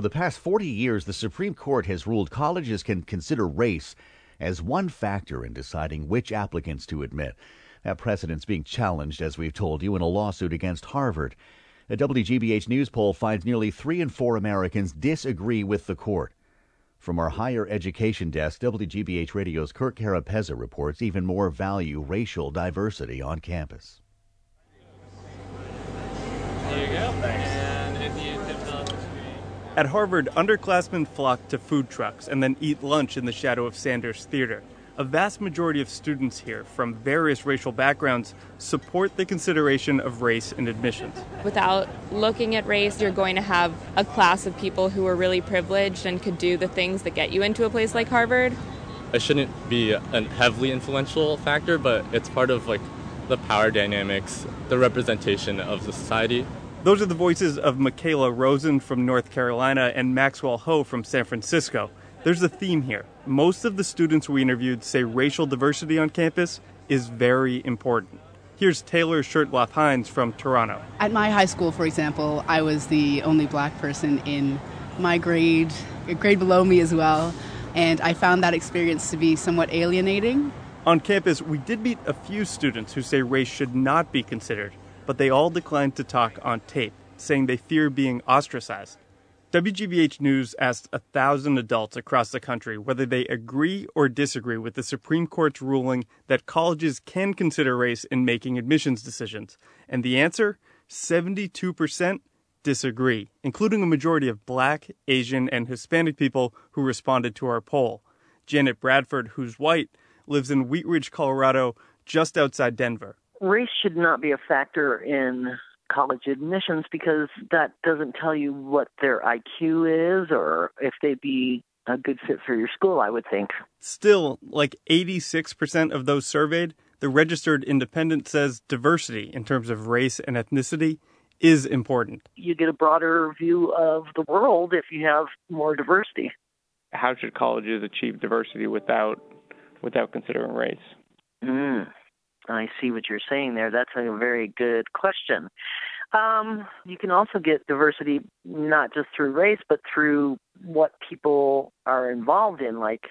For the past 40 years, the Supreme Court has ruled colleges can consider race as one factor in deciding which applicants to admit. That precedent's being challenged, as we've told you, in a lawsuit against Harvard. A WGBH News poll finds nearly three in four Americans disagree with the court. From our higher education desk, WGBH Radio's Kirk Carapezza reports even more value racial diversity on campus. There you go. And the screen. At Harvard, underclassmen flock to food trucks and then eat lunch in the shadow of Sanders Theater. A vast majority of students here from various racial backgrounds support the consideration of race in admissions. Without looking at race, you're going to have a class of people who are really privileged and could do the things that get you into a place like Harvard. It shouldn't be a heavily influential factor, but it's part of like the power dynamics, the representation of the society. Those are the voices of Michaela Rosen from North Carolina and Maxwell Ho from San Francisco. There's a theme here. Most of the students we interviewed say racial diversity on campus is very important. Here's Taylor Shirtloff Hines from Toronto. At my high school, for example, I was the only black person in my grade, a grade below me as well, and I found that experience to be somewhat alienating. On campus, we did meet a few students who say race should not be considered, but they all declined to talk on tape, saying they fear being ostracized. WGBH News asked a thousand adults across the country whether they agree or disagree with the Supreme Court's ruling that colleges can consider race in making admissions decisions. And the answer 72% disagree, including a majority of black, Asian, and Hispanic people who responded to our poll. Janet Bradford, who's white, lives in Wheat Ridge, Colorado, just outside Denver. Race should not be a factor in college admissions because that doesn't tell you what their IQ is or if they'd be a good fit for your school, I would think. Still, like 86% of those surveyed, the registered independent says diversity in terms of race and ethnicity is important. You get a broader view of the world if you have more diversity. How should colleges achieve diversity without without considering race? Mm, I see what you're saying there. That's a very good question. Um, you can also get diversity not just through race, but through what people are involved in. Like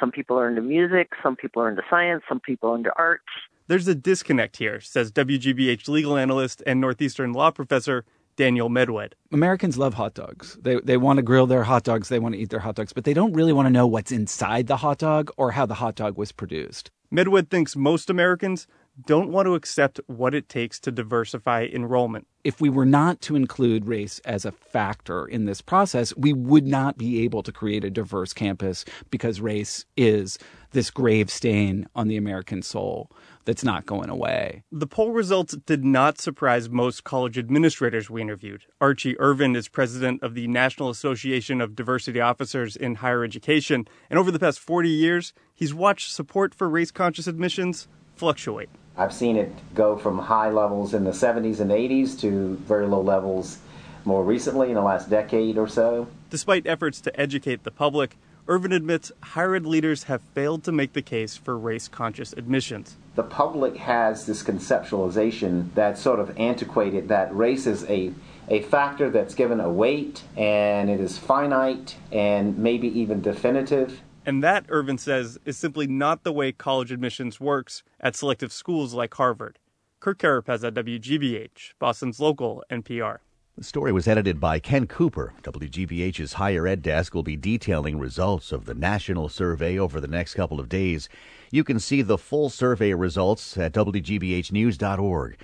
some people are into music, some people are into science, some people are into arts. There's a disconnect here, says WGBH legal analyst and Northeastern law professor Daniel Medwed. Americans love hot dogs. They, they want to grill their hot dogs, they want to eat their hot dogs, but they don't really want to know what's inside the hot dog or how the hot dog was produced. Medwed thinks most Americans don't want to accept what it takes to diversify enrollment. If we were not to include race as a factor in this process, we would not be able to create a diverse campus because race is this grave stain on the American soul that's not going away. The poll results did not surprise most college administrators we interviewed. Archie Ervin is president of the National Association of Diversity Officers in Higher Education, and over the past 40 years, he's watched support for race conscious admissions fluctuate. I've seen it go from high levels in the 70s and 80s to very low levels more recently in the last decade or so. Despite efforts to educate the public, Ervin admits higher ed leaders have failed to make the case for race conscious admissions. The public has this conceptualization that's sort of antiquated that race is a, a factor that's given a weight and it is finite and maybe even definitive. And that, Ervin says, is simply not the way college admissions works at selective schools like Harvard. Kirk Carapezza, WGBH, Boston's local NPR. The story was edited by Ken Cooper. WGBH's Higher Ed Desk will be detailing results of the national survey over the next couple of days. You can see the full survey results at WGBHnews.org.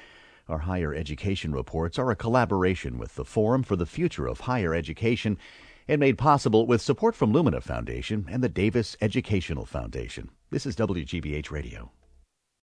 Our higher education reports are a collaboration with the Forum for the Future of Higher Education and made possible with support from Lumina Foundation and the Davis Educational Foundation. This is WGBH Radio.